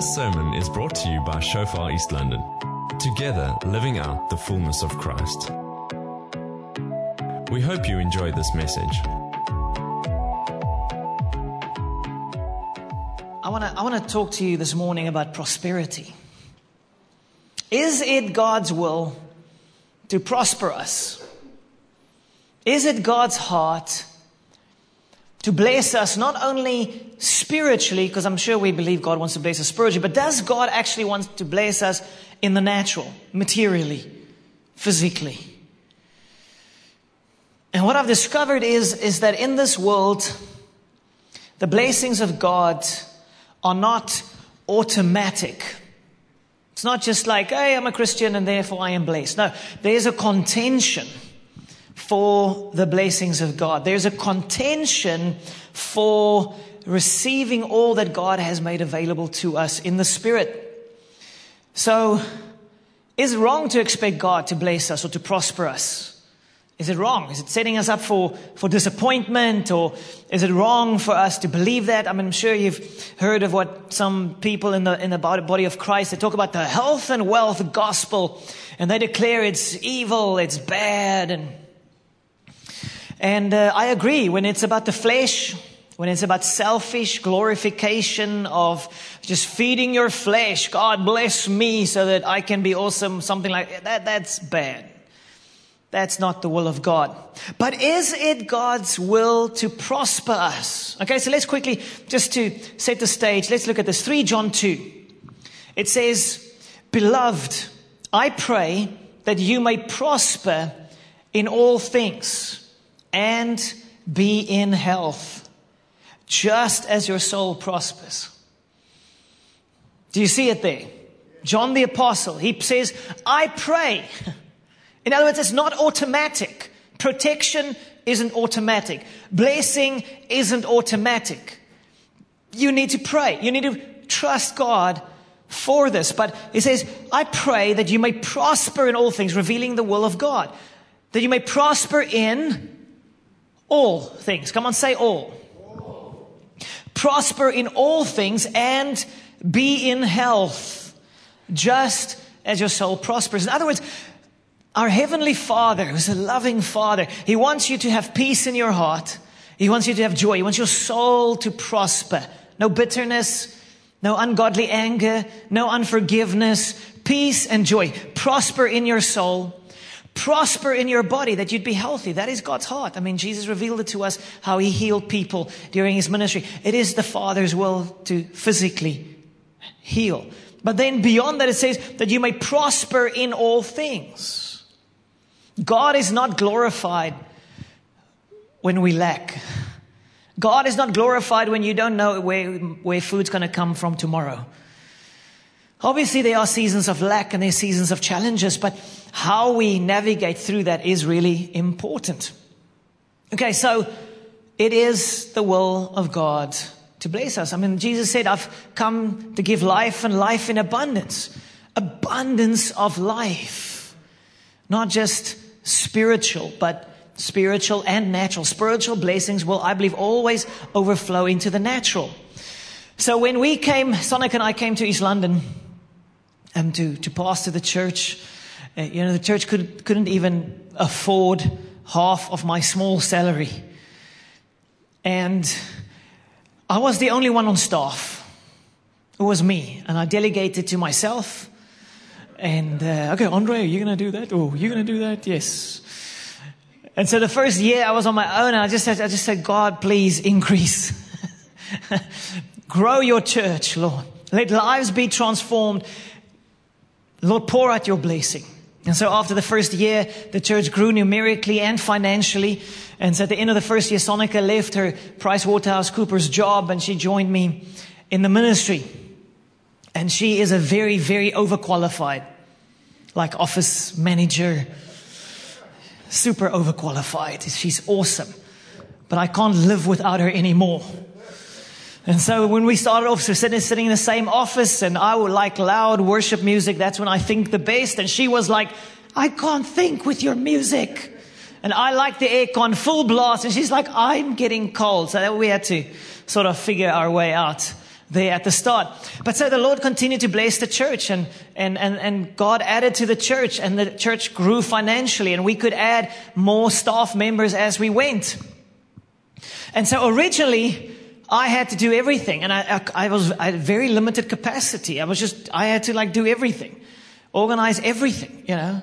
This sermon is brought to you by Shofar East London. Together, living out the fullness of Christ. We hope you enjoy this message. I want to I want to talk to you this morning about prosperity. Is it God's will to prosper us? Is it God's heart to bless us not only spiritually, because I'm sure we believe God wants to bless us spiritually, but does God actually want to bless us in the natural, materially, physically? And what I've discovered is, is that in this world, the blessings of God are not automatic. It's not just like, hey, I'm a Christian and therefore I am blessed. No, there's a contention for the blessings of God. There's a contention for receiving all that God has made available to us in the Spirit. So, is it wrong to expect God to bless us or to prosper us? Is it wrong? Is it setting us up for, for disappointment or is it wrong for us to believe that? I mean, I'm sure you've heard of what some people in the, in the body of Christ, they talk about the health and wealth gospel and they declare it's evil, it's bad and, and uh, I agree when it's about the flesh, when it's about selfish glorification of just feeding your flesh, God bless me so that I can be awesome, something like that, that's bad. That's not the will of God. But is it God's will to prosper us? Okay, so let's quickly, just to set the stage, let's look at this. 3 John 2. It says, Beloved, I pray that you may prosper in all things and be in health, just as your soul prospers. Do you see it there? John the Apostle, he says, I pray. In other words, it's not automatic. Protection isn't automatic. Blessing isn't automatic. You need to pray. You need to trust God for this. But he says, I pray that you may prosper in all things, revealing the will of God. That you may prosper in all things. Come on, say all. all. Prosper in all things and be in health, just as your soul prospers. In other words, our Heavenly Father, who's a loving Father, He wants you to have peace in your heart. He wants you to have joy. He wants your soul to prosper. No bitterness, no ungodly anger, no unforgiveness, peace and joy. Prosper in your soul. Prosper in your body that you'd be healthy. That is God's heart. I mean, Jesus revealed it to us how He healed people during His ministry. It is the Father's will to physically heal. But then beyond that, it says that you may prosper in all things. God is not glorified when we lack. God is not glorified when you don't know where, where food's going to come from tomorrow. Obviously, there are seasons of lack and there are seasons of challenges, but how we navigate through that is really important. Okay, so it is the will of God to bless us. I mean, Jesus said, I've come to give life and life in abundance. Abundance of life. Not just spiritual, but spiritual and natural. Spiritual blessings will, I believe, always overflow into the natural. So when we came, Sonica and I came to East London um, to, to pastor the church, uh, you know, the church could, couldn't even afford half of my small salary. And I was the only one on staff. It was me. And I delegated to myself and uh, okay, Andre, are you going to do that? Oh, you're going to do that? Yes. And so the first year I was on my own and I just said, I just said, God, please increase. Grow your church, Lord. Let lives be transformed. Lord, pour out your blessing. And so after the first year, the church grew numerically and financially. And so at the end of the first year, Sonica left her Price Waterhouse Cooper's job and she joined me in the ministry. And she is a very, very overqualified, like office manager, super overqualified. She's awesome. But I can't live without her anymore. And so when we started off, so sitting, sitting in the same office and I would like loud worship music. That's when I think the best. And she was like, I can't think with your music. And I like the aircon full blast. And she's like, I'm getting cold. So we had to sort of figure our way out there at the start. But so the Lord continued to bless the church and, and, and, and God added to the church and the church grew financially and we could add more staff members as we went. And so originally, I had to do everything and I, I, I was, I had very limited capacity. I was just, I had to like do everything, organize everything, you know.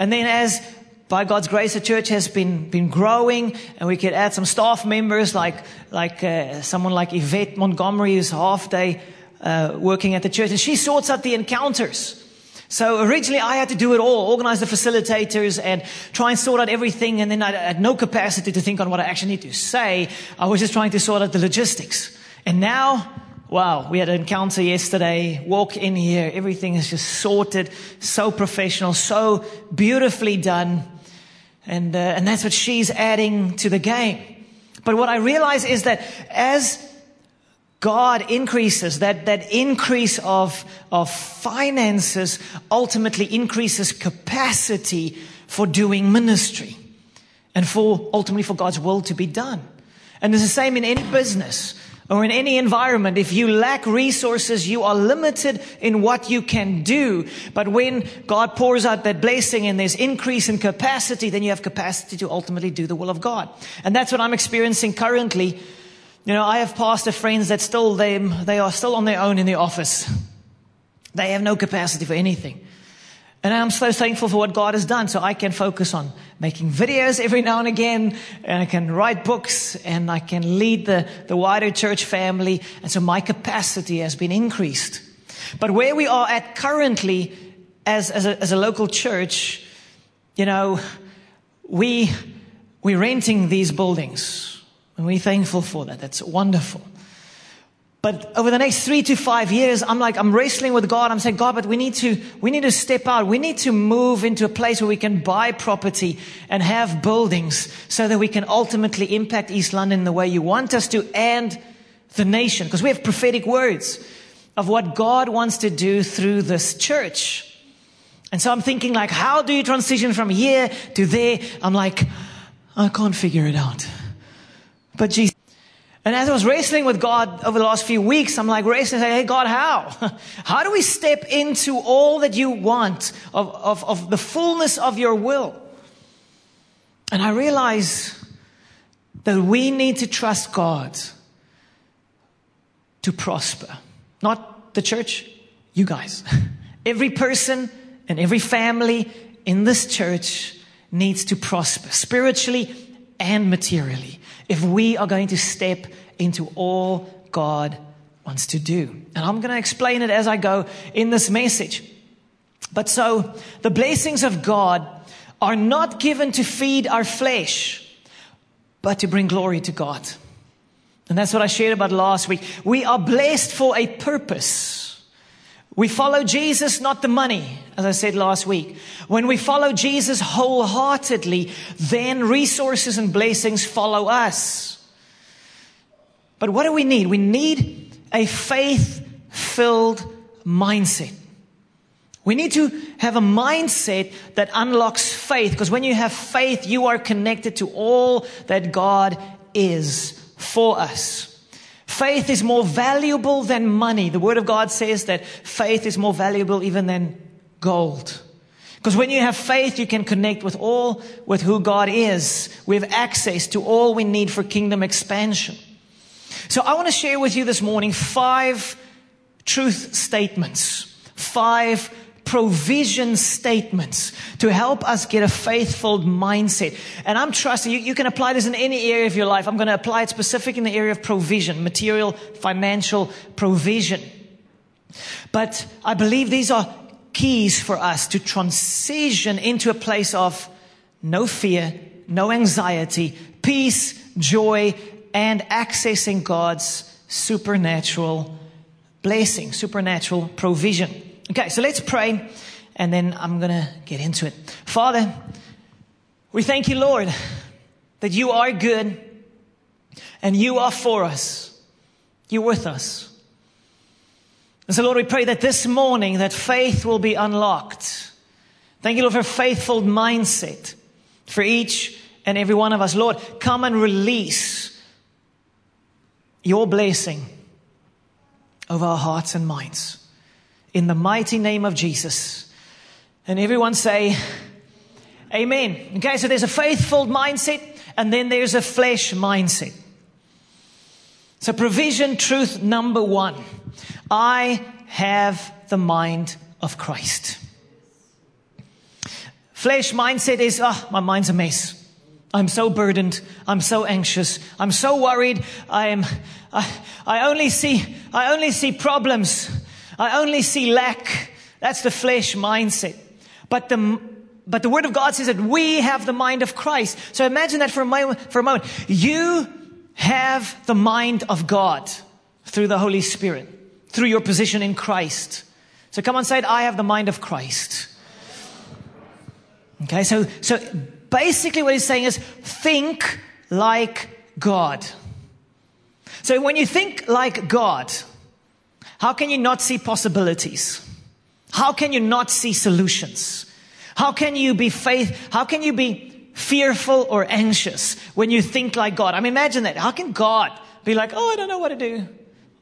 And then as by God's grace, the church has been, been growing and we could add some staff members like, like, uh, someone like Yvette Montgomery who's half day, uh, working at the church and she sorts out the encounters. So originally I had to do it all, organize the facilitators and try and sort out everything. And then I had no capacity to think on what I actually need to say. I was just trying to sort out the logistics. And now, wow, we had an encounter yesterday. Walk in here. Everything is just sorted, so professional, so beautifully done. And, uh, and that's what she's adding to the game. But what I realize is that as God increases, that, that increase of, of finances ultimately increases capacity for doing ministry and for ultimately for God's will to be done. And it's the same in any business or in any environment. If you lack resources, you are limited in what you can do. But when God pours out that blessing and there's increase in capacity, then you have capacity to ultimately do the will of God. And that's what I'm experiencing currently you know, I have pastor friends that still, they, they are still on their own in the office. They have no capacity for anything. And I'm so thankful for what God has done. So I can focus on making videos every now and again, and I can write books, and I can lead the, the wider church family. And so my capacity has been increased. But where we are at currently as, as, a, as a local church, you know, we, we're renting these buildings. And we're thankful for that. That's wonderful. But over the next three to five years, I'm like, I'm wrestling with God. I'm saying, God, but we need to, we need to step out. We need to move into a place where we can buy property and have buildings so that we can ultimately impact East London the way you want us to and the nation. Because we have prophetic words of what God wants to do through this church. And so I'm thinking like, how do you transition from here to there? I'm like, I can't figure it out. But Jesus, and as I was wrestling with God over the last few weeks, I'm like wrestling, saying, hey, God, how? How do we step into all that you want of, of, of the fullness of your will? And I realize that we need to trust God to prosper. Not the church, you guys. Every person and every family in this church needs to prosper spiritually and materially if we are going to step into all God wants to do. And I'm going to explain it as I go in this message. But so, the blessings of God are not given to feed our flesh, but to bring glory to God. And that's what I shared about last week. We are blessed for a purpose. We follow Jesus, not the money, as I said last week. When we follow Jesus wholeheartedly, then resources and blessings follow us. But what do we need? We need a faith filled mindset. We need to have a mindset that unlocks faith because when you have faith, you are connected to all that God is for us. Faith is more valuable than money. The Word of God says that faith is more valuable even than gold. Because when you have faith, you can connect with all, with who God is. We have access to all we need for kingdom expansion. So I want to share with you this morning five truth statements, five provision statements to help us get a faithful mindset. And I'm trusting you, you can apply this in any area of your life. I'm going to apply it specific in the area of provision, material, financial provision. But I believe these are keys for us to transition into a place of no fear, no anxiety, peace, joy, and accessing God's supernatural blessing, supernatural provision. Okay, so let's pray and then I'm going to get into it. Father, we thank you, Lord, that you are good and you are for us. You're with us. And so, Lord, we pray that this morning that faith will be unlocked. Thank you, Lord, for a faithful mindset for each and every one of us. Lord, come and release your blessing over our hearts and minds. In the mighty name of Jesus. And everyone say, Amen. Okay, so there's a faithful mindset and then there's a flesh mindset. So, provision truth number one I have the mind of Christ. Flesh mindset is, oh, my mind's a mess. I'm so burdened. I'm so anxious. I'm so worried. I am, I, I only see, I only see problems. I only see lack. That's the flesh mindset. But the, but the word of God says that we have the mind of Christ. So imagine that for a moment, for a moment. You have the mind of God through the Holy Spirit, through your position in Christ. So come on, say it. I have the mind of Christ. Okay, so, so basically what he's saying is think like God. So when you think like God, how can you not see possibilities? How can you not see solutions? How can you be faith? How can you be fearful or anxious when you think like God? I mean, imagine that. How can God be like, oh, I don't know what to do.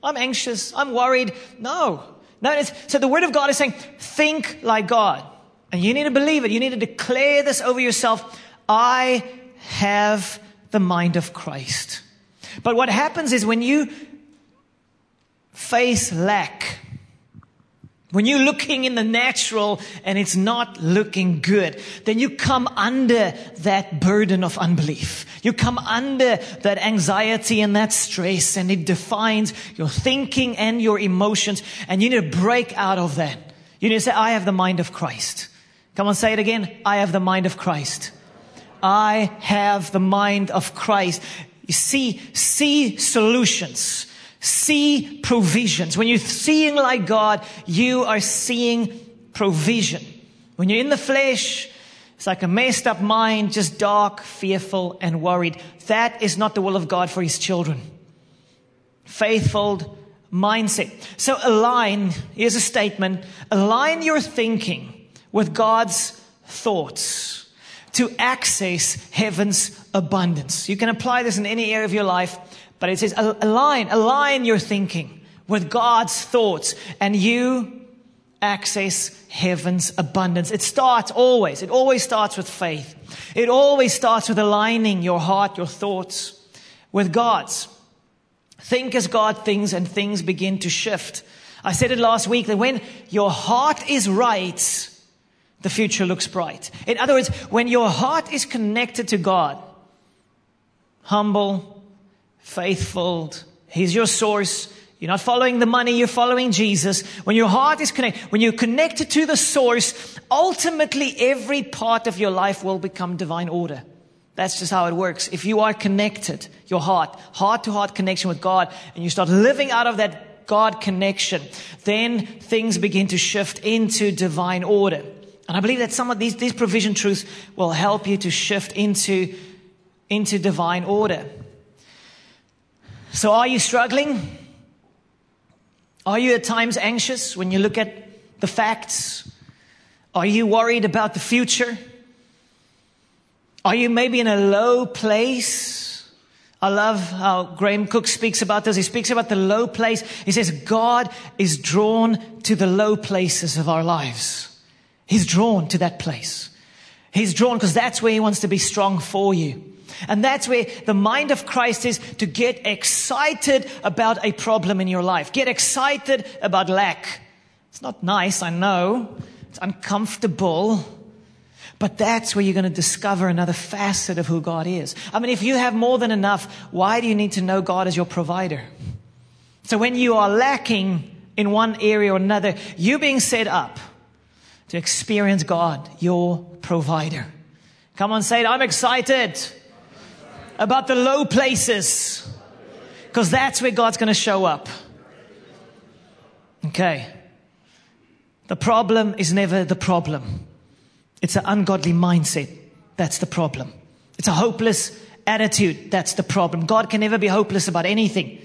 I'm anxious. I'm worried. No. No. So the word of God is saying, think like God. And you need to believe it. You need to declare this over yourself. I have the mind of Christ. But what happens is when you face lack, when you're looking in the natural and it's not looking good, then you come under that burden of unbelief. You come under that anxiety and that stress and it defines your thinking and your emotions and you need to break out of that. You need to say, I have the mind of Christ. Come on, say it again. I have the mind of Christ. I have the mind of Christ. You see, see solutions. See provisions. When you're seeing like God, you are seeing provision. When you're in the flesh, it's like a messed up mind, just dark, fearful, and worried. That is not the will of God for His children. Faithful mindset. So align, here's a statement, align your thinking with God's thoughts to access heaven's abundance. You can apply this in any area of your life, but it says align, align your thinking with God's thoughts and you access heaven's abundance. It starts always, it always starts with faith. It always starts with aligning your heart, your thoughts with God's. Think as God thinks and things begin to shift. I said it last week that when your heart is right, the future looks bright. In other words, when your heart is connected to God, humble, faithful, He's your source. You're not following the money, you're following Jesus. When your heart is connected, when you're connected to the source, ultimately every part of your life will become divine order. That's just how it works. If you are connected, your heart, heart to heart connection with God, and you start living out of that God connection, then things begin to shift into divine order. And I believe that some of these, these provision truths will help you to shift into, into divine order. So are you struggling? Are you at times anxious when you look at the facts? Are you worried about the future? Are you maybe in a low place? I love how Graham Cooke speaks about this. He speaks about the low place. He says, God is drawn to the low places of our lives. He's drawn to that place. He's drawn because that's where he wants to be strong for you. And that's where the mind of Christ is to get excited about a problem in your life. Get excited about lack. It's not nice, I know. It's uncomfortable. But that's where you're going to discover another facet of who God is. I mean, if you have more than enough, why do you need to know God as your provider? So when you are lacking in one area or another, you being set up to experience God, your provider. Come on, say it. I'm excited about the low places because that's where God's going to show up. Okay. The problem is never the problem. It's an ungodly mindset. That's the problem. It's a hopeless attitude. That's the problem. God can never be hopeless about anything.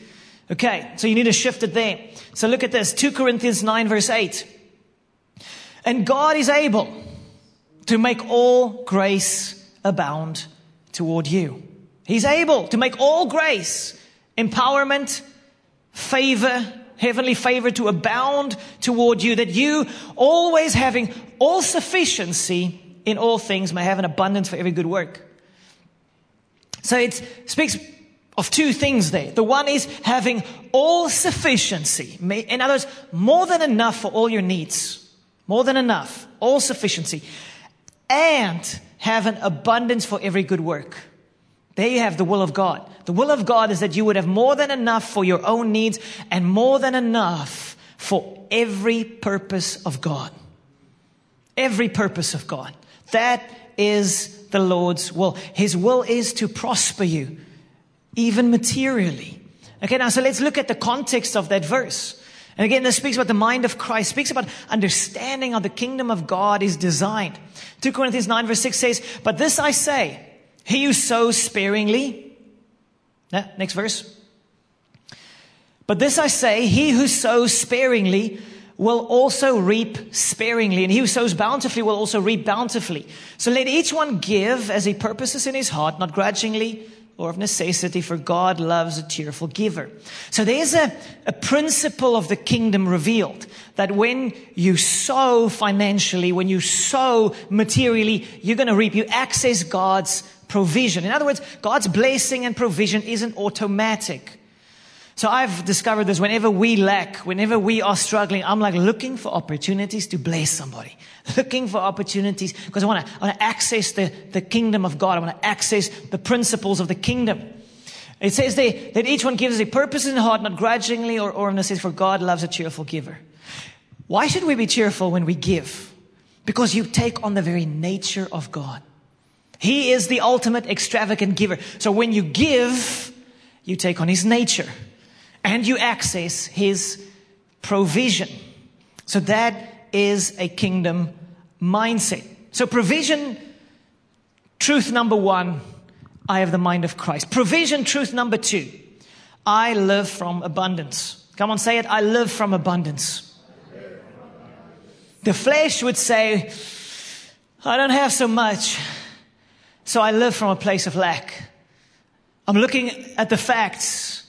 Okay. So you need to shift it there. So look at this. 2 Corinthians 9 verse 8. And God is able to make all grace abound toward you. He's able to make all grace, empowerment, favor, heavenly favor to abound toward you, that you, always having all sufficiency in all things, may have an abundance for every good work. So it speaks of two things there. The one is having all sufficiency. In other words, more than enough for all your needs. More than enough. All sufficiency. And have an abundance for every good work. There you have the will of God. The will of God is that you would have more than enough for your own needs and more than enough for every purpose of God. Every purpose of God. That is the Lord's will. His will is to prosper you even materially. Okay, now so let's look at the context of that verse. And again, this speaks about the mind of Christ, speaks about understanding how the kingdom of God is designed. 2 Corinthians 9 verse 6 says, But this I say, he who sows sparingly, next verse. But this I say, he who sows sparingly will also reap sparingly, and he who sows bountifully will also reap bountifully. So let each one give as he purposes in his heart, not grudgingly or of necessity, for God loves a cheerful giver. So there's a, a principle of the kingdom revealed that when you sow financially, when you sow materially, you're going to reap. You access God's provision. In other words, God's blessing and provision isn't automatic. So I've discovered this whenever we lack, whenever we are struggling, I'm like looking for opportunities to bless somebody. Looking for opportunities because I want to, access the, the kingdom of God. I want to access the principles of the kingdom. It says that each one gives a purpose in heart, not grudgingly or, or for God loves a cheerful giver. Why should we be cheerful when we give? Because you take on the very nature of God. He is the ultimate extravagant giver. So when you give, you take on His nature and you access his provision. So that is a kingdom mindset. So provision, truth number one, I have the mind of Christ. Provision, truth number two, I live from abundance. Come on, say it. I live from abundance. The flesh would say, I don't have so much, so I live from a place of lack. I'm looking at the facts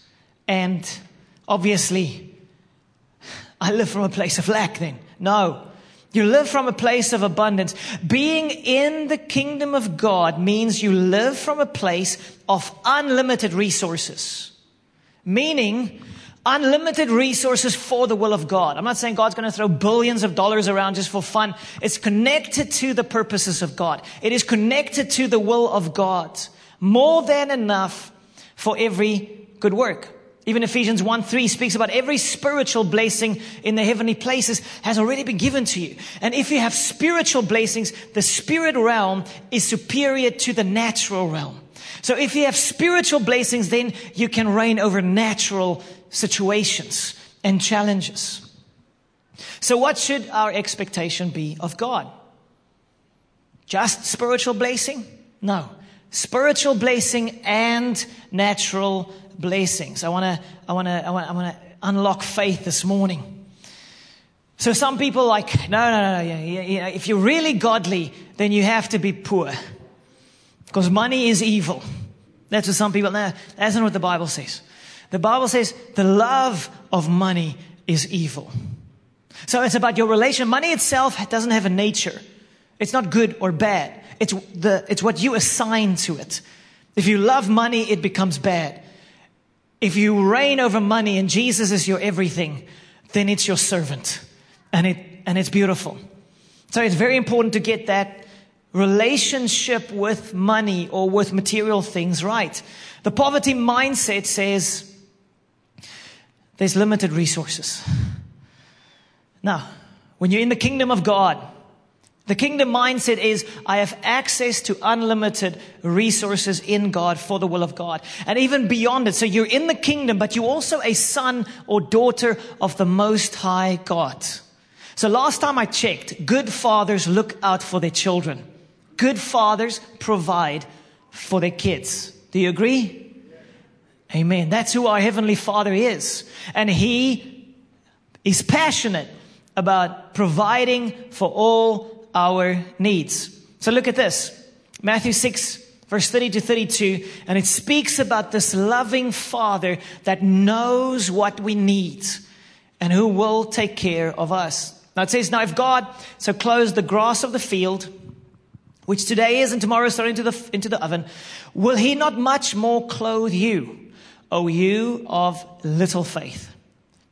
and obviously, I live from a place of lack then. No. You live from a place of abundance. Being in the kingdom of God means you live from a place of unlimited resources. Meaning, unlimited resources for the will of God. I'm not saying God's going to throw billions of dollars around just for fun. It's connected to the purposes of God. It is connected to the will of God. More than enough for every good work. Even Ephesians 1 3 speaks about every spiritual blessing in the heavenly places has already been given to you. And if you have spiritual blessings, the spirit realm is superior to the natural realm. So if you have spiritual blessings, then you can reign over natural situations and challenges. So what should our expectation be of God? Just spiritual blessing? No. Spiritual blessing and natural blessings. I want to, I want to, I want, I want to unlock faith this morning. So some people like, no, no, no, yeah, yeah, yeah. If you're really godly, then you have to be poor. Because money is evil. That's what some people, no, that's not what the Bible says. The Bible says the love of money is evil. So it's about your relation. Money itself doesn't have a nature. It's not good or bad. It's the, it's what you assign to it. If you love money, it becomes bad. If you reign over money and Jesus is your everything, then it's your servant. And it, and it's beautiful. So it's very important to get that relationship with money or with material things right. The poverty mindset says there's limited resources. Now, when you're in the kingdom of God, the kingdom mindset is I have access to unlimited resources in God for the will of God. And even beyond it. So you're in the kingdom, but you're also a son or daughter of the most high God. So last time I checked, good fathers look out for their children. Good fathers provide for their kids. Do you agree? Amen. That's who our Heavenly Father is. And He is passionate about providing for all our needs. So look at this. Matthew 6 verse 30 to 32, and it speaks about this loving father that knows what we need. and who will take care of us. Now it says, Now if God so clothes the grass of the field, which today is and tomorrow is thrown into the, into the oven, will he not much more clothe you, O you of little faith?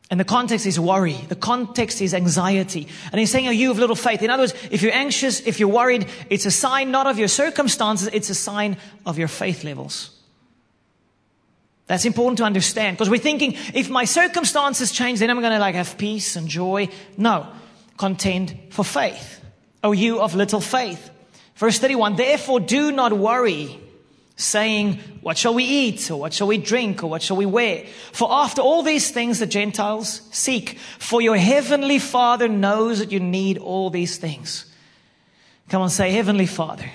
And the context is worry. The context is anxiety. And he's saying, Are you of little faith? In other words, if you're anxious, if you're worried, it's a sign not of your circumstances, it's a sign of your faith levels. That's important to understand because we're thinking if my circumstances change, then I'm going to like have peace and joy. No, contend for faith. O you of little faith. Verse 31, therefore do not worry saying, what shall we eat? Or what shall we drink? Or what shall we wear? For after all these things the Gentiles seek. For your heavenly Father knows that you need all these things. Come on, say, Heavenly Father.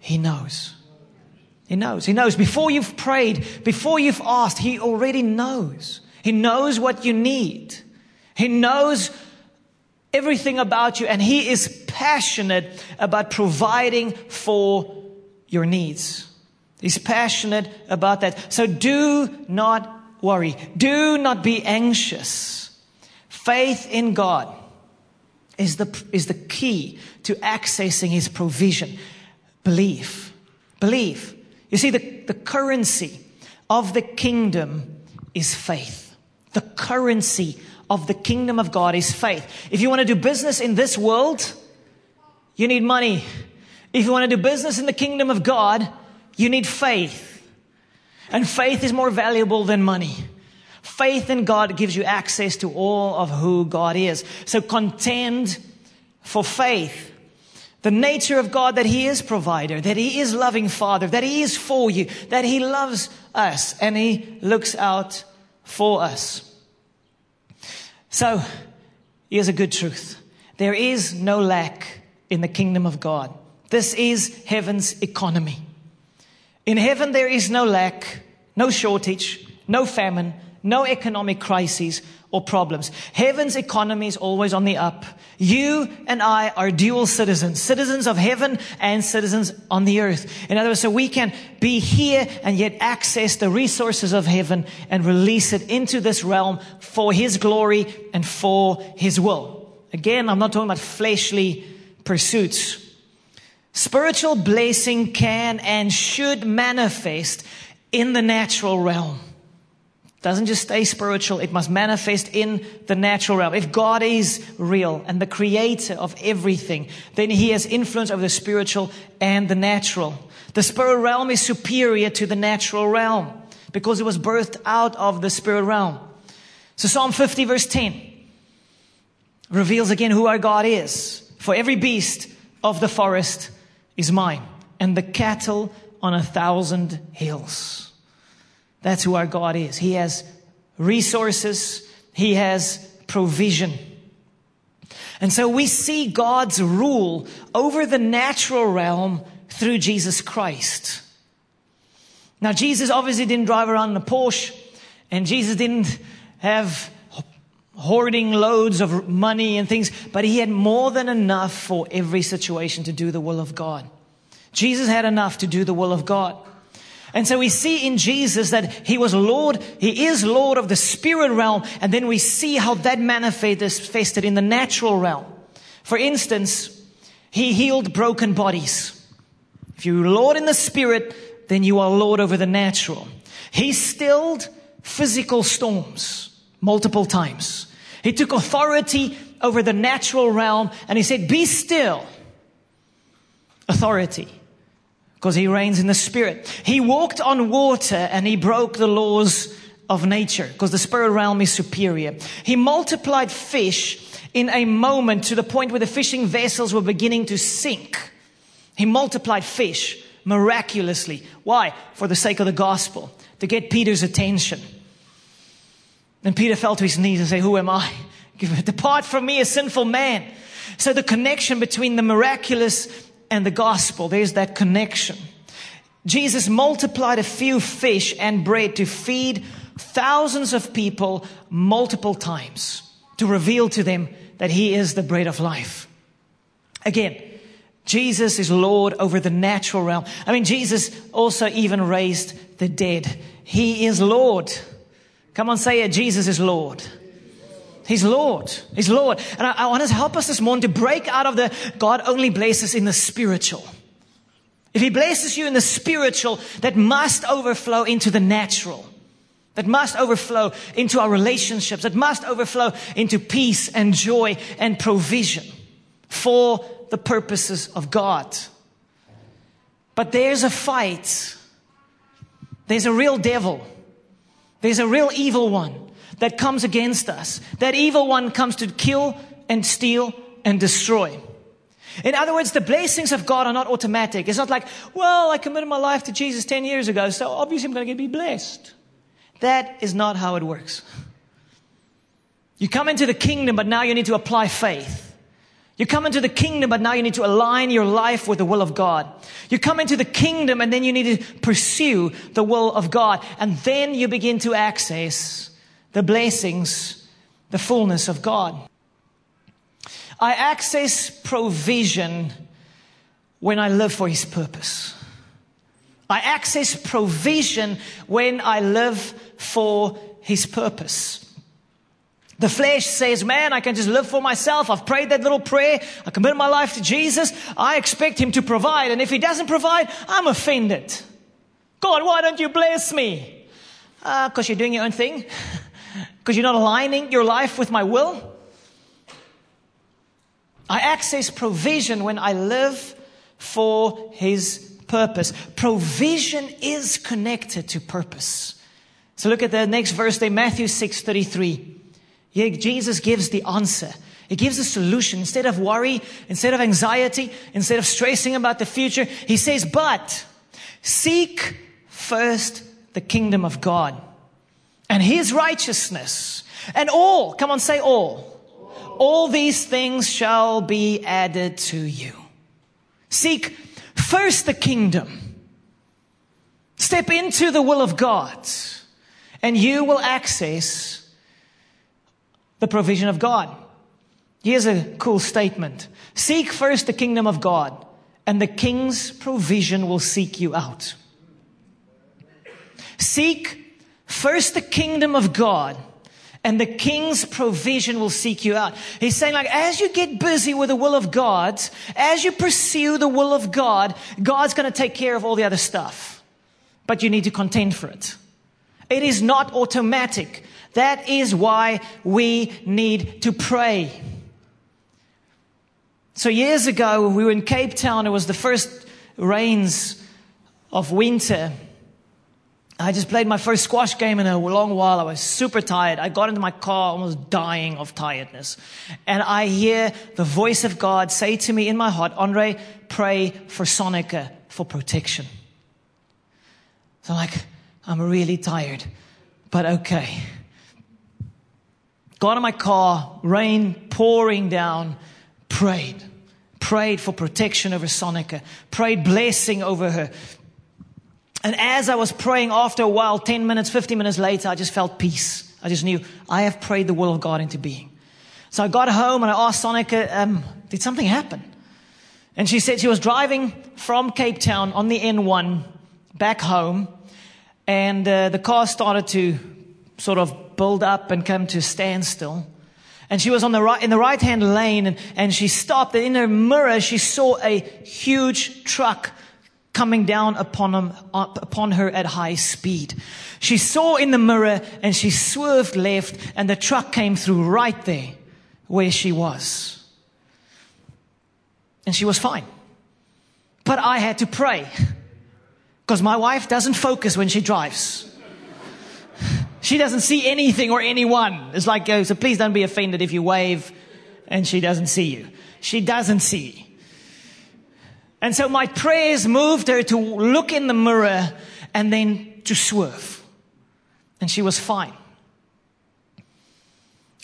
He knows. He knows. He knows. Before you've prayed, before you've asked, He already knows. He knows what you need. He knows everything about you and He is passionate about providing for your needs. He's passionate about that. So do not worry. Do not be anxious. Faith in God is the, is the key to accessing His provision. Believe. Believe. You see, the, the currency of the kingdom is faith. The currency of the kingdom of God is faith. If you want to do business in this world, you need money. If you want to do business in the kingdom of God, you need faith. And faith is more valuable than money. Faith in God gives you access to all of who God is. So contend for faith. The nature of God that He is provider, that He is loving Father, that He is for you, that He loves us and He looks out for us. So, here's a good truth. There is no lack in the kingdom of God. This is heaven's economy. In heaven, there is no lack, no shortage, no famine, no economic crises or problems. Heaven's economy is always on the up. You and I are dual citizens, citizens of heaven and citizens on the earth. In other words, so we can be here and yet access the resources of heaven and release it into this realm for His glory and for His will. Again, I'm not talking about fleshly pursuits. Spiritual blessing can and should manifest in the natural realm. It doesn't just stay spiritual, it must manifest in the natural realm. If God is real and the creator of everything, then he has influence over the spiritual and the natural. The spirit realm is superior to the natural realm because it was birthed out of the spirit realm. So Psalm 50 verse 10 reveals again who our God is. For every beast of the forest is mine, and the cattle on a thousand hills. That's who our God is. He has resources, He has provision. And so we see God's rule over the natural realm through Jesus Christ. Now, Jesus obviously didn't drive around in a Porsche, and Jesus didn't have hoarding loads of money and things, but he had more than enough for every situation to do the will of God. Jesus had enough to do the will of God. And so we see in Jesus that he was Lord, he is Lord of the spirit realm, and then we see how that manifested in the natural realm. For instance, he healed broken bodies. If you're Lord in the spirit, then you are Lord over the natural. He stilled physical storms multiple times. He took authority over the natural realm and he said, Be still. Authority. Because he reigns in the spirit. He walked on water and he broke the laws of nature because the spirit realm is superior. He multiplied fish in a moment to the point where the fishing vessels were beginning to sink. He multiplied fish miraculously. Why? For the sake of the gospel, to get Peter's attention. Then Peter fell to his knees and said, Who am I? Depart from me, a sinful man. So the connection between the miraculous and the gospel, there's that connection. Jesus multiplied a few fish and bread to feed thousands of people multiple times to reveal to them that he is the bread of life. Again, Jesus is Lord over the natural realm. I mean, Jesus also even raised the dead. He is Lord. Come on, say it. Jesus is Lord. He's Lord. He's Lord. And I, I want to help us this morning to break out of the God only blesses in the spiritual. If He blesses you in the spiritual, that must overflow into the natural. That must overflow into our relationships. That must overflow into peace and joy and provision for the purposes of God. But there's a fight. There's a real devil. There's a real evil one that comes against us. That evil one comes to kill and steal and destroy. In other words, the blessings of God are not automatic. It's not like, well, I committed my life to Jesus 10 years ago, so obviously I'm going to be blessed. That is not how it works. You come into the kingdom, but now you need to apply faith. You come into the kingdom, but now you need to align your life with the will of God. You come into the kingdom, and then you need to pursue the will of God. And then you begin to access the blessings, the fullness of God. I access provision when I live for His purpose. I access provision when I live for His purpose. The flesh says, man, I can just live for myself. I've prayed that little prayer. I committed my life to Jesus. I expect Him to provide. And if He doesn't provide, I'm offended. God, why don't you bless me? Because uh, you're doing your own thing. Because you're not aligning your life with my will. I access provision when I live for His purpose. Provision is connected to purpose. So look at the next verse there, Matthew 6 33. Yeah, Jesus gives the answer. He gives a solution. Instead of worry, instead of anxiety, instead of stressing about the future, he says, but seek first the kingdom of God and his righteousness and all, come on, say all. All these things shall be added to you. Seek first the kingdom. Step into the will of God and you will access the provision of God. Here's a cool statement. Seek first the kingdom of God and the king's provision will seek you out. Seek first the kingdom of God and the king's provision will seek you out. He's saying like, as you get busy with the will of God, as you pursue the will of God, God's going to take care of all the other stuff. But you need to contend for it. It is not automatic. That is why we need to pray. So years ago, we were in Cape Town. It was the first rains of winter. I just played my first squash game in a long while. I was super tired. I got into my car almost dying of tiredness. And I hear the voice of God say to me in my heart, Andre, pray for Sonica for protection. So I'm like, I'm really tired, but okay. Got in my car, rain pouring down, prayed. Prayed for protection over Sonica, prayed blessing over her. And as I was praying after a while, 10 minutes, 15 minutes later, I just felt peace. I just knew I have prayed the will of God into being. So I got home and I asked Sonica, um, did something happen? And she said she was driving from Cape Town on the N1 back home and uh, the car started to sort of build up and come to a standstill. And she was on the right, in the right hand lane and, and she stopped and in her mirror she saw a huge truck coming down upon, him, upon her at high speed. She saw in the mirror and she swerved left and the truck came through right there where she was. And she was fine. But I had to pray because my wife doesn't focus when she drives. She doesn't see anything or anyone. It's like, oh, so please don't be offended if you wave and she doesn't see you. She doesn't see. And so my prayers moved her to look in the mirror and then to swerve. And she was fine.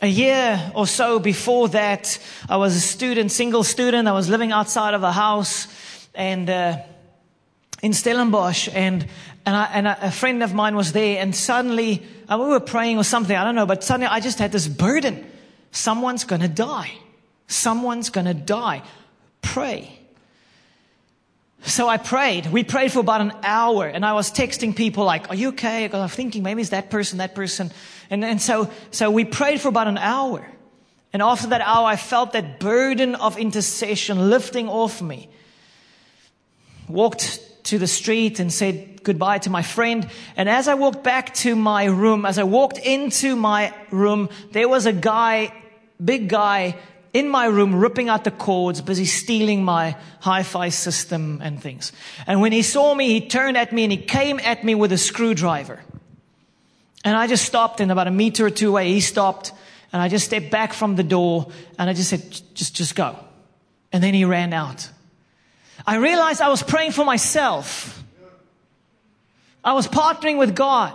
A year or so before that, I was a student, single student. I was living outside of a house and, uh, in Stellenbosch and, and, I, and a friend of mine was there and suddenly and we were praying or something, I don't know, but suddenly I just had this burden. Someone's gonna die. Someone's gonna die. Pray. So I prayed. We prayed for about an hour and I was texting people like, are you okay? Because I'm thinking maybe it's that person, that person. And, and so, so we prayed for about an hour. And after that hour, I felt that burden of intercession lifting off me. Walked to the street and said goodbye to my friend. And as I walked back to my room, as I walked into my room, there was a guy, big guy, in my room ripping out the cords, busy stealing my hi-fi system and things. And when he saw me, he turned at me and he came at me with a screwdriver. And I just stopped and about a meter or two away, he stopped and I just stepped back from the door and I just said, just, just go. And then he ran out. I realized I was praying for myself. I was partnering with God.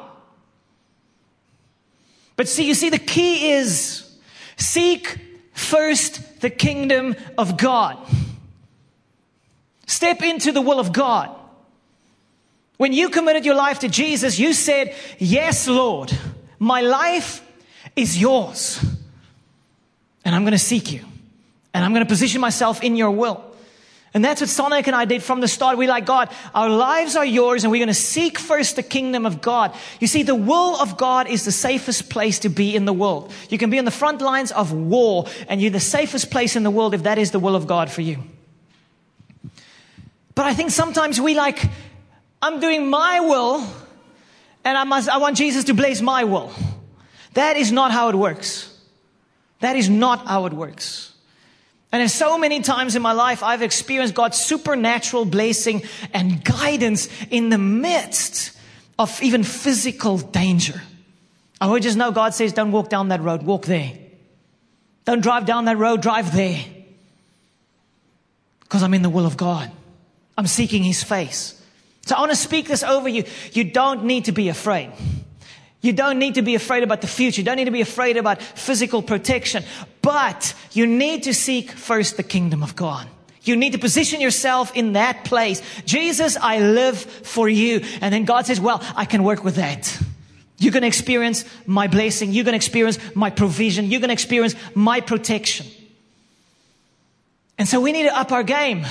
But see, you see, the key is seek first the kingdom of God. Step into the will of God. When you committed your life to Jesus, you said, Yes, Lord, my life is yours. And I'm going to seek you. And I'm going to position myself in your will. And that's what Sonica and I did from the start. We like, God, our lives are yours and we're going to seek first the kingdom of God. You see, the will of God is the safest place to be in the world. You can be on the front lines of war and you're the safest place in the world if that is the will of God for you. But I think sometimes we like, I'm doing my will and I must, I want Jesus to bless my will. That is not how it works. That is not how it works. And in so many times in my life, I've experienced God's supernatural blessing and guidance in the midst of even physical danger. I would just know God says, don't walk down that road, walk there. Don't drive down that road, drive there. Because I'm in the will of God. I'm seeking His face. So I want to speak this over you. You don't need to be afraid. You don't need to be afraid about the future. You don't need to be afraid about physical protection. But you need to seek first the kingdom of God. You need to position yourself in that place. Jesus, I live for you. And then God says, well, I can work with that. You're going to experience my blessing. You're going to experience my provision. You're going to experience my protection. And so we need to up our game.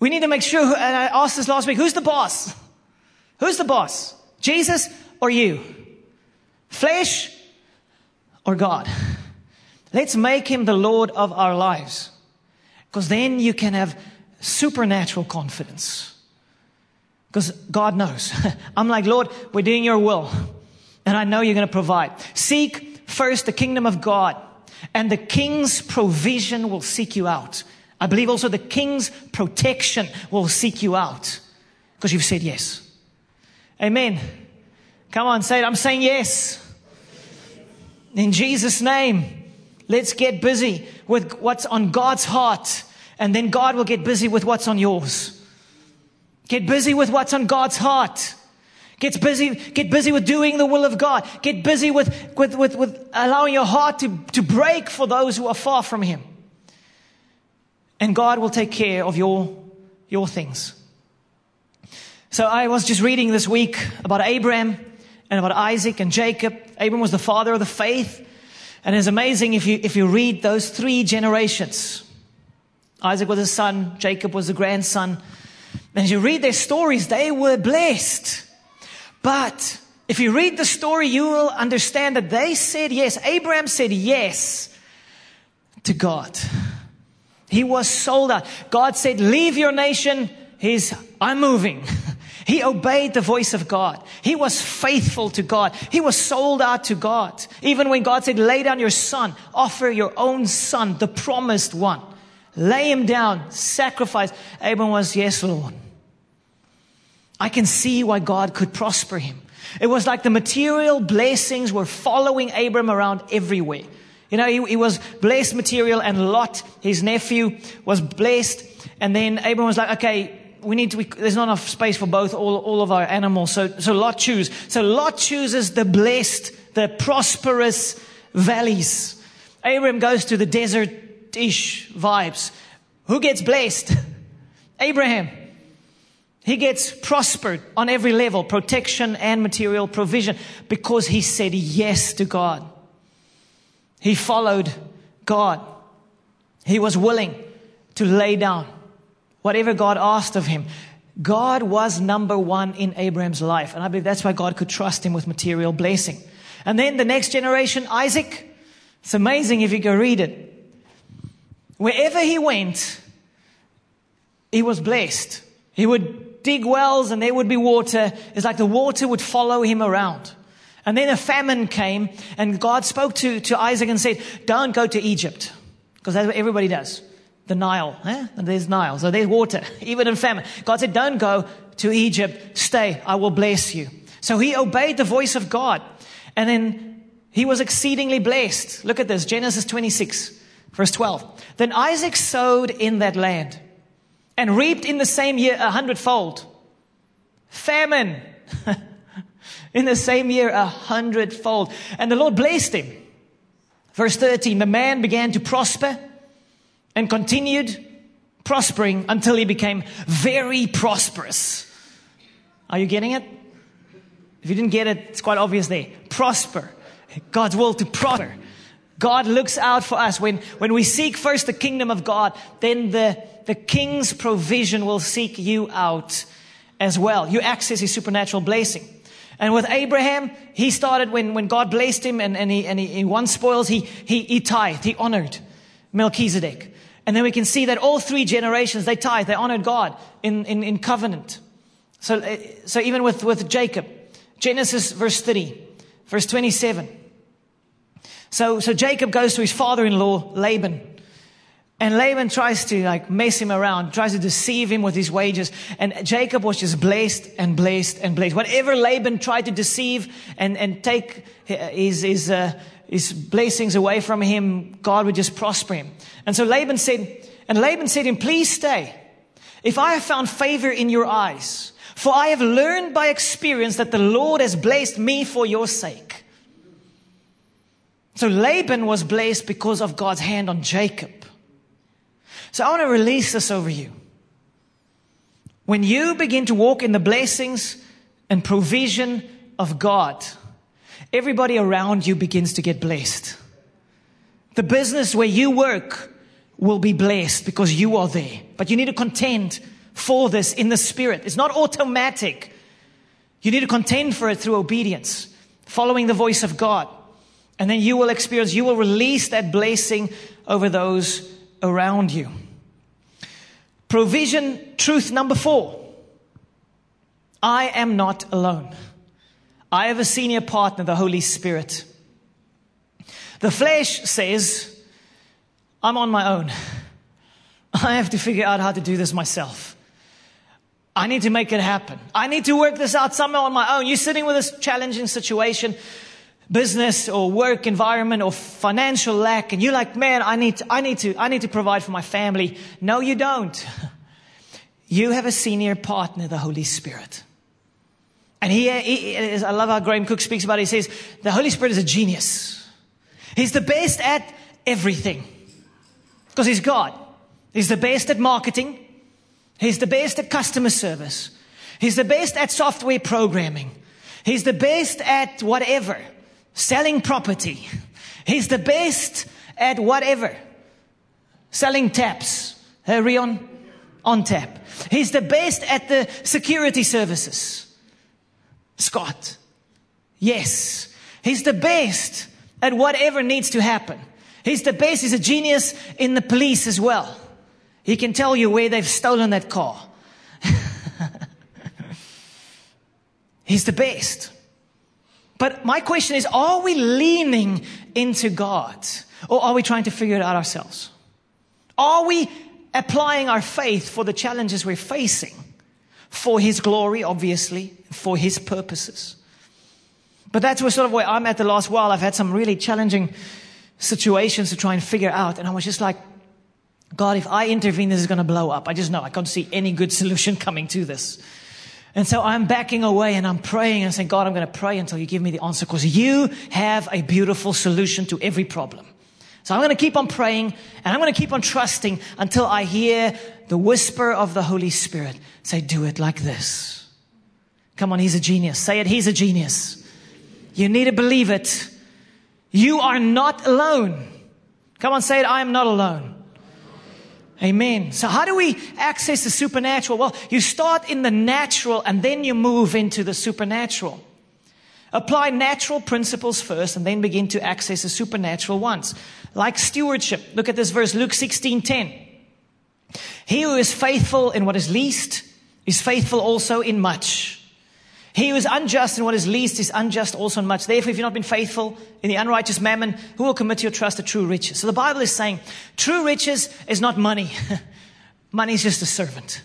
We need to make sure, and I asked this last week, who's the boss? Who's the boss? Jesus or you? Flesh or God? Let's make him the Lord of our lives. Because then you can have supernatural confidence. Because God knows. I'm like, Lord, we're doing your will. And I know you're going to provide. Seek first the kingdom of God, and the king's provision will seek you out. I believe also the king's protection will seek you out because you've said yes. Amen. Come on, say it. I'm saying yes. In Jesus' name, let's get busy with what's on God's heart, and then God will get busy with what's on yours. Get busy with what's on God's heart. Get busy, get busy with doing the will of God. Get busy with, with, with, with allowing your heart to, to break for those who are far from Him. And God will take care of your, your things. So I was just reading this week about Abraham and about Isaac and Jacob. Abram was the father of the faith. And it's amazing if you, if you read those three generations. Isaac was a son, Jacob was a grandson. And as you read their stories, they were blessed. But if you read the story, you will understand that they said yes. Abraham said yes to God. He was sold out. God said, leave your nation. He's, I'm moving. He obeyed the voice of God. He was faithful to God. He was sold out to God. Even when God said, lay down your son, offer your own son, the promised one. Lay him down, sacrifice. Abram was, yes, Lord. I can see why God could prosper him. It was like the material blessings were following Abram around everywhere. You know, he, he was blessed material and Lot, his nephew, was blessed. And then Abram was like, okay, we need to, we, there's not enough space for both, all, all of our animals. So, so Lot chooses. So Lot chooses the blessed, the prosperous valleys. Abraham goes to the desert-ish vibes. Who gets blessed? Abraham. He gets prospered on every level, protection and material provision, because he said yes to God. He followed God. He was willing to lay down whatever God asked of him. God was number one in Abraham's life. And I believe that's why God could trust him with material blessing. And then the next generation, Isaac. It's amazing if you go read it. Wherever he went, he was blessed. He would dig wells and there would be water. It's like the water would follow him around. And then a famine came and God spoke to, to Isaac and said, don't go to Egypt. Because that's what everybody does. The Nile. Eh? There's Nile. So there's water, even in famine. God said, don't go to Egypt. Stay. I will bless you. So he obeyed the voice of God. And then he was exceedingly blessed. Look at this. Genesis 26, verse 12. Then Isaac sowed in that land and reaped in the same year a hundredfold. Famine. in the same year a hundredfold. And the Lord blessed him. Verse 13, the man began to prosper and continued prospering until he became very prosperous. Are you getting it? If you didn't get it, it's quite obvious there. Prosper. God's will to prosper. God looks out for us. When, when we seek first the kingdom of God, then the, the king's provision will seek you out as well. You access his supernatural blessing. And with Abraham, he started when, when God blessed him and, and, he, and he, he won spoils, he, he, he tithed, he honored Melchizedek. And then we can see that all three generations, they tithe, they honored God in, in, in covenant. So, uh, so even with, with Jacob, Genesis verse 30, verse 27. So, so Jacob goes to his father-in-law, Laban. And Laban tries to like mess him around, tries to deceive him with his wages. And Jacob was just blessed and blessed and blessed. Whatever Laban tried to deceive and, and take his, his, uh, his blessings away from him, God would just prosper him. And so Laban said, and Laban said to him, please stay. If I have found favor in your eyes, for I have learned by experience that the Lord has blessed me for your sake. So Laban was blessed because of God's hand on Jacob. So I want to release this over you. When you begin to walk in the blessings and provision of God, everybody around you begins to get blessed. The business where you work will be blessed because you are there. But you need to contend for this in the spirit. It's not automatic. You need to contend for it through obedience, following the voice of God. And then you will experience, you will release that blessing over those around you. Provision truth number four. I am not alone. I have a senior partner, the Holy Spirit. The flesh says, I'm on my own. I have to figure out how to do this myself. I need to make it happen. I need to work this out somehow on my own. You're sitting with this challenging situation business or work environment or financial lack and you're like, man, I need, to, I need to, I need to provide for my family. No, you don't. You have a senior partner, the Holy Spirit. And he, he I love how Graham Cooke speaks about it. He says, the Holy Spirit is a genius. He's the best at everything. Because he's God. He's the best at marketing. He's the best at customer service. He's the best at software programming. He's the best at whatever selling property. He's the best at whatever. Selling taps. Hurry on. On tap. He's the best at the security services. Scott. Yes. He's the best at whatever needs to happen. He's the best. He's a genius in the police as well. He can tell you where they've stolen that car. He's the best. But my question is, are we leaning into God or are we trying to figure it out ourselves? Are we applying our faith for the challenges we're facing for His glory, obviously, for His purposes? But that's where sort of where I'm at the last while. I've had some really challenging situations to try and figure out. And I was just like, God, if I intervene, this is going to blow up. I just know I can't see any good solution coming to this. And so I'm backing away and I'm praying and saying, God, I'm going to pray until you give me the answer because you have a beautiful solution to every problem. So I'm going to keep on praying and I'm going to keep on trusting until I hear the whisper of the Holy Spirit say, do it like this. Come on, he's a genius. Say it, he's a genius. You need to believe it. You are not alone. Come on, say it, I am not alone. Amen. So how do we access the supernatural? Well, you start in the natural and then you move into the supernatural. Apply natural principles first and then begin to access the supernatural ones. Like stewardship. Look at this verse, Luke 16, 10. He who is faithful in what is least is faithful also in much. He who is unjust in what is least is unjust also in much. Therefore, if you've not been faithful in the unrighteous mammon, who will commit to your trust to true riches? So the Bible is saying true riches is not money. money is just a servant.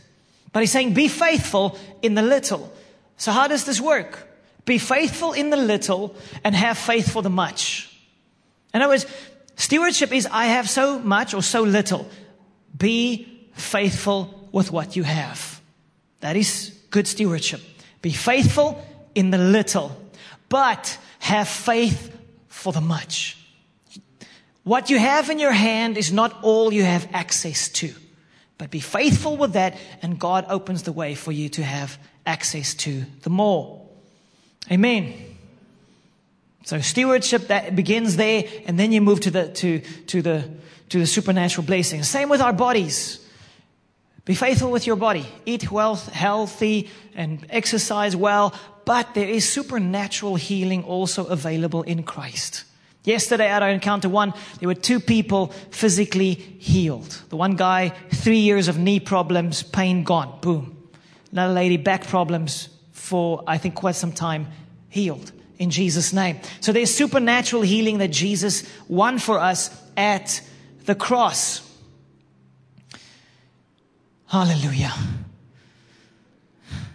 But he's saying be faithful in the little. So how does this work? Be faithful in the little and have faith for the much. In other words, stewardship is I have so much or so little. Be faithful with what you have. That is good stewardship. Be faithful in the little, but have faith for the much. What you have in your hand is not all you have access to, but be faithful with that, and God opens the way for you to have access to the more. Amen. So stewardship that begins there, and then you move to the to to the to the supernatural blessing. Same with our bodies. Be faithful with your body. Eat well, healthy, and exercise well. But there is supernatural healing also available in Christ. Yesterday at our encounter one, there were two people physically healed. The one guy, three years of knee problems, pain gone, boom. Another lady, back problems for, I think, quite some time, healed in Jesus' name. So there's supernatural healing that Jesus won for us at the cross. Hallelujah.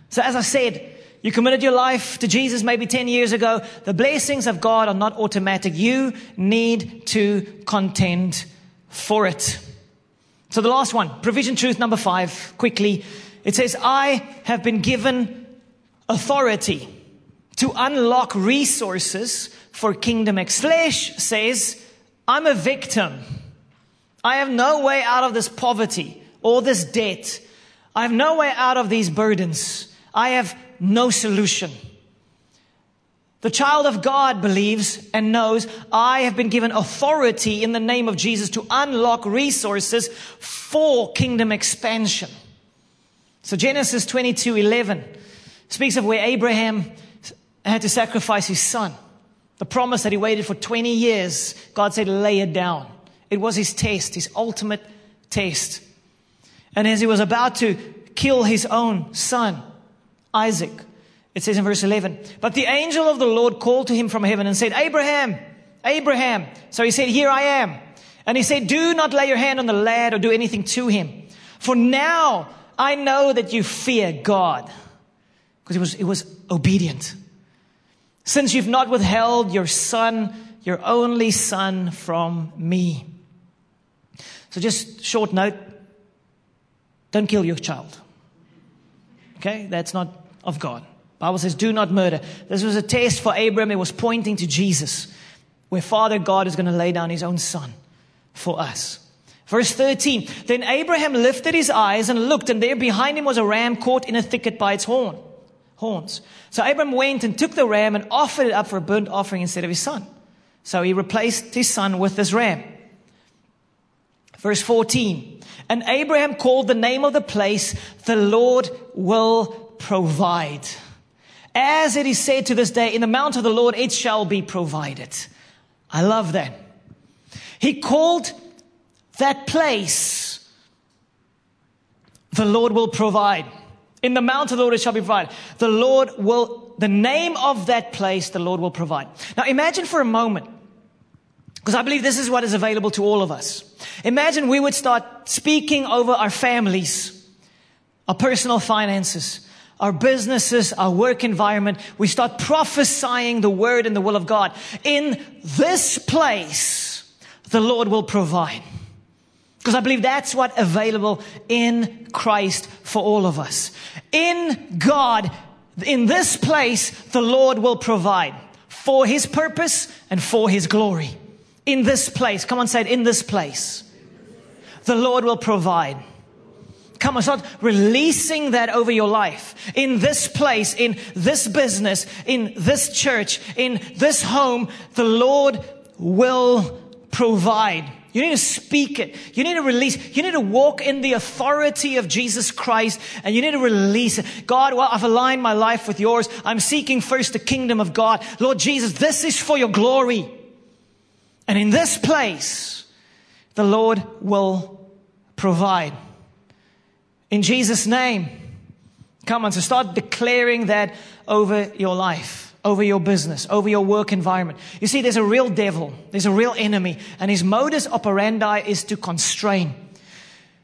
So, as I said, you committed your life to Jesus maybe 10 years ago. The blessings of God are not automatic. You need to contend for it. So, the last one, provision truth number five, quickly. It says, I have been given authority to unlock resources for kingdom X. Flesh says, I'm a victim. I have no way out of this poverty or this debt. I have no way out of these burdens. I have no solution. The child of God believes and knows I have been given authority in the name of Jesus to unlock resources for kingdom expansion. So Genesis 22 11 speaks of where Abraham had to sacrifice his son. The promise that he waited for 20 years, God said, lay it down. It was his test, his ultimate test. And as he was about to kill his own son, Isaac, it says in verse 11, but the angel of the Lord called to him from heaven and said, Abraham, Abraham. So he said, Here I am. And he said, Do not lay your hand on the lad or do anything to him. For now I know that you fear God. Because he was, he was obedient. Since you've not withheld your son, your only son from me. So just short note, don't kill your child. Okay? That's not of God. Bible says, do not murder. This was a test for Abram. It was pointing to Jesus, where Father God is going to lay down his own son for us. Verse 13. Then Abraham lifted his eyes and looked, and there behind him was a ram caught in a thicket by its horn, horns. So Abram went and took the ram and offered it up for a burnt offering instead of his son. So he replaced his son with this ram. Verse 14. And Abraham called the name of the place, the Lord will provide. As it is said to this day, in the mount of the Lord it shall be provided. I love that. He called that place, the Lord will provide. In the mount of the Lord it shall be provided. The Lord will, the name of that place, the Lord will provide. Now imagine for a moment because I believe this is what is available to all of us. Imagine we would start speaking over our families, our personal finances, our businesses, our work environment. We start prophesying the word and the will of God. In this place, the Lord will provide. Because I believe that's what available in Christ for all of us. In God, in this place, the Lord will provide for His purpose and for His glory in this place. Come on, say it, in this place. The Lord will provide. Come on, start releasing that over your life. In this place, in this business, in this church, in this home, the Lord will provide. You need to speak it. You need to release. You need to walk in the authority of Jesus Christ and you need to release it. God, well, I've aligned my life with yours. I'm seeking first the kingdom of God. Lord Jesus, this is for your glory. And in this place, the Lord will provide. In Jesus' name. Come on, so start declaring that over your life, over your business, over your work environment. You see, there's a real devil, there's a real enemy, and his modus operandi is to constrain,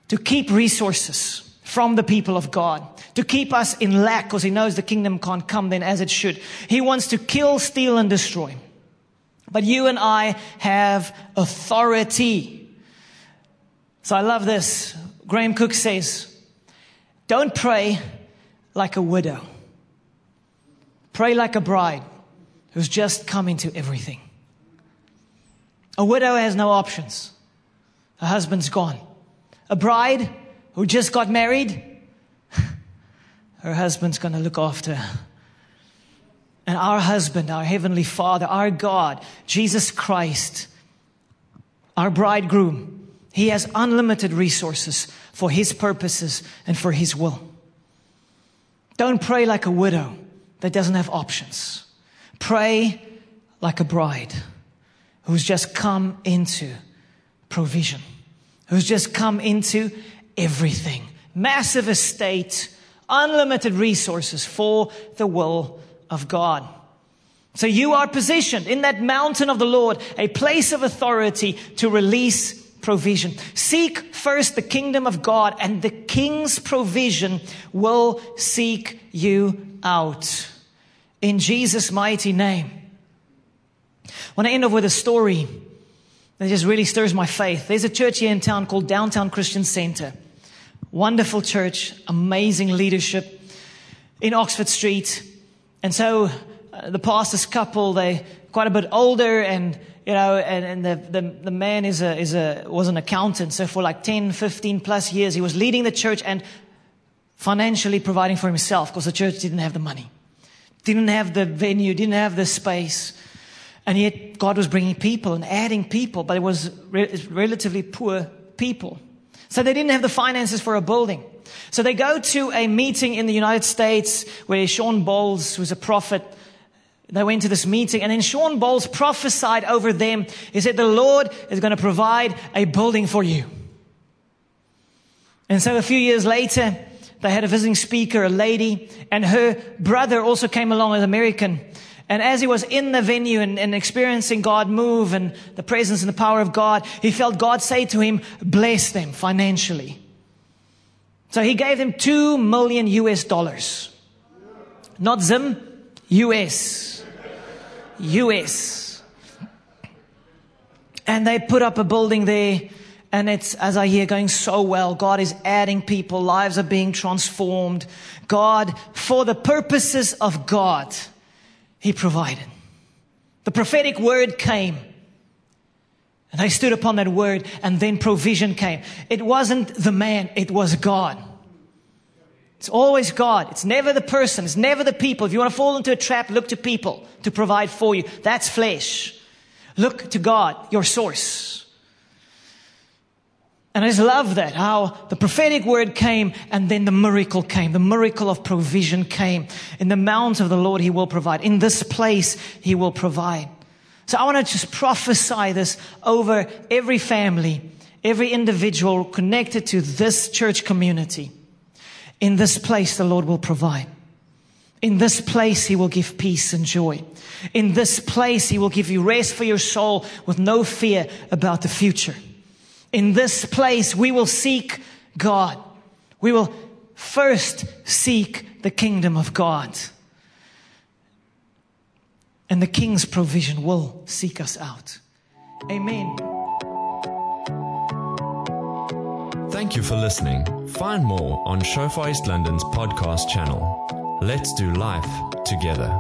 to keep resources from the people of God, to keep us in lack because he knows the kingdom can't come then as it should. He wants to kill, steal, and destroy. But you and I have authority. So I love this. Graham Cooke says, don't pray like a widow. Pray like a bride who's just come into everything. A widow has no options. Her husband's gone. A bride who just got married, her husband's going to look after her. And our husband, our heavenly father, our God, Jesus Christ, our bridegroom, he has unlimited resources for His purposes and for His will. Don't pray like a widow that doesn't have options. Pray like a bride who's just come into provision, who's just come into everything. Massive estate, unlimited resources for the will of God. So you are positioned in that mountain of the Lord, a place of authority to release provision. Seek first the kingdom of God and the king's provision will seek you out. In Jesus' mighty name. I want to end off with a story that just really stirs my faith. There's a church here in town called Downtown Christian Center. Wonderful church, amazing leadership in Oxford Street. And so uh, the pastor's couple, they quite a bit older and you know, and, and the, the, the man is a, is a, was an accountant. So for like 10, 15 plus years, he was leading the church and financially providing for himself because the church didn't have the money, didn't have the venue, didn't have the space. And yet God was bringing people and adding people, but it was re- relatively poor people. So they didn't have the finances for a building. So they go to a meeting in the United States where Shawn Bolz, was a prophet, they went to this meeting and then Shawn Bolz prophesied over them. He said, the Lord is going to provide a building for you. And so a few years later, they had a visiting speaker, a lady, and her brother also came along as American. And as he was in the venue and, and, experiencing God move and the presence and the power of God, he felt God say to him, bless them financially. So he gave them two million US dollars. Not Zim, US. US. And they put up a building there and it's, as I hear, going so well. God is adding people. Lives are being transformed. God, for the purposes of God, He provided. The prophetic word came. And they stood upon that word and then provision came. It wasn't the man, it was God. It's always God. It's never the person. It's never the people. If you want to fall into a trap, look to people to provide for you. That's flesh. Look to God, your source. And I just love that, how the prophetic word came and then the miracle came. The miracle of provision came. In the mount of the Lord, He will provide. In this place, He will provide. So I want to just prophesy this over every family, every individual connected to this church community. In this place, the Lord will provide. In this place, He will give peace and joy. In this place, He will give you rest for your soul with no fear about the future. In this place, we will seek God. We will first seek the kingdom of God. And the king's provision will seek us out. Amen. Thank you for listening. Find more on Shofar East London's podcast channel. Let's do life together.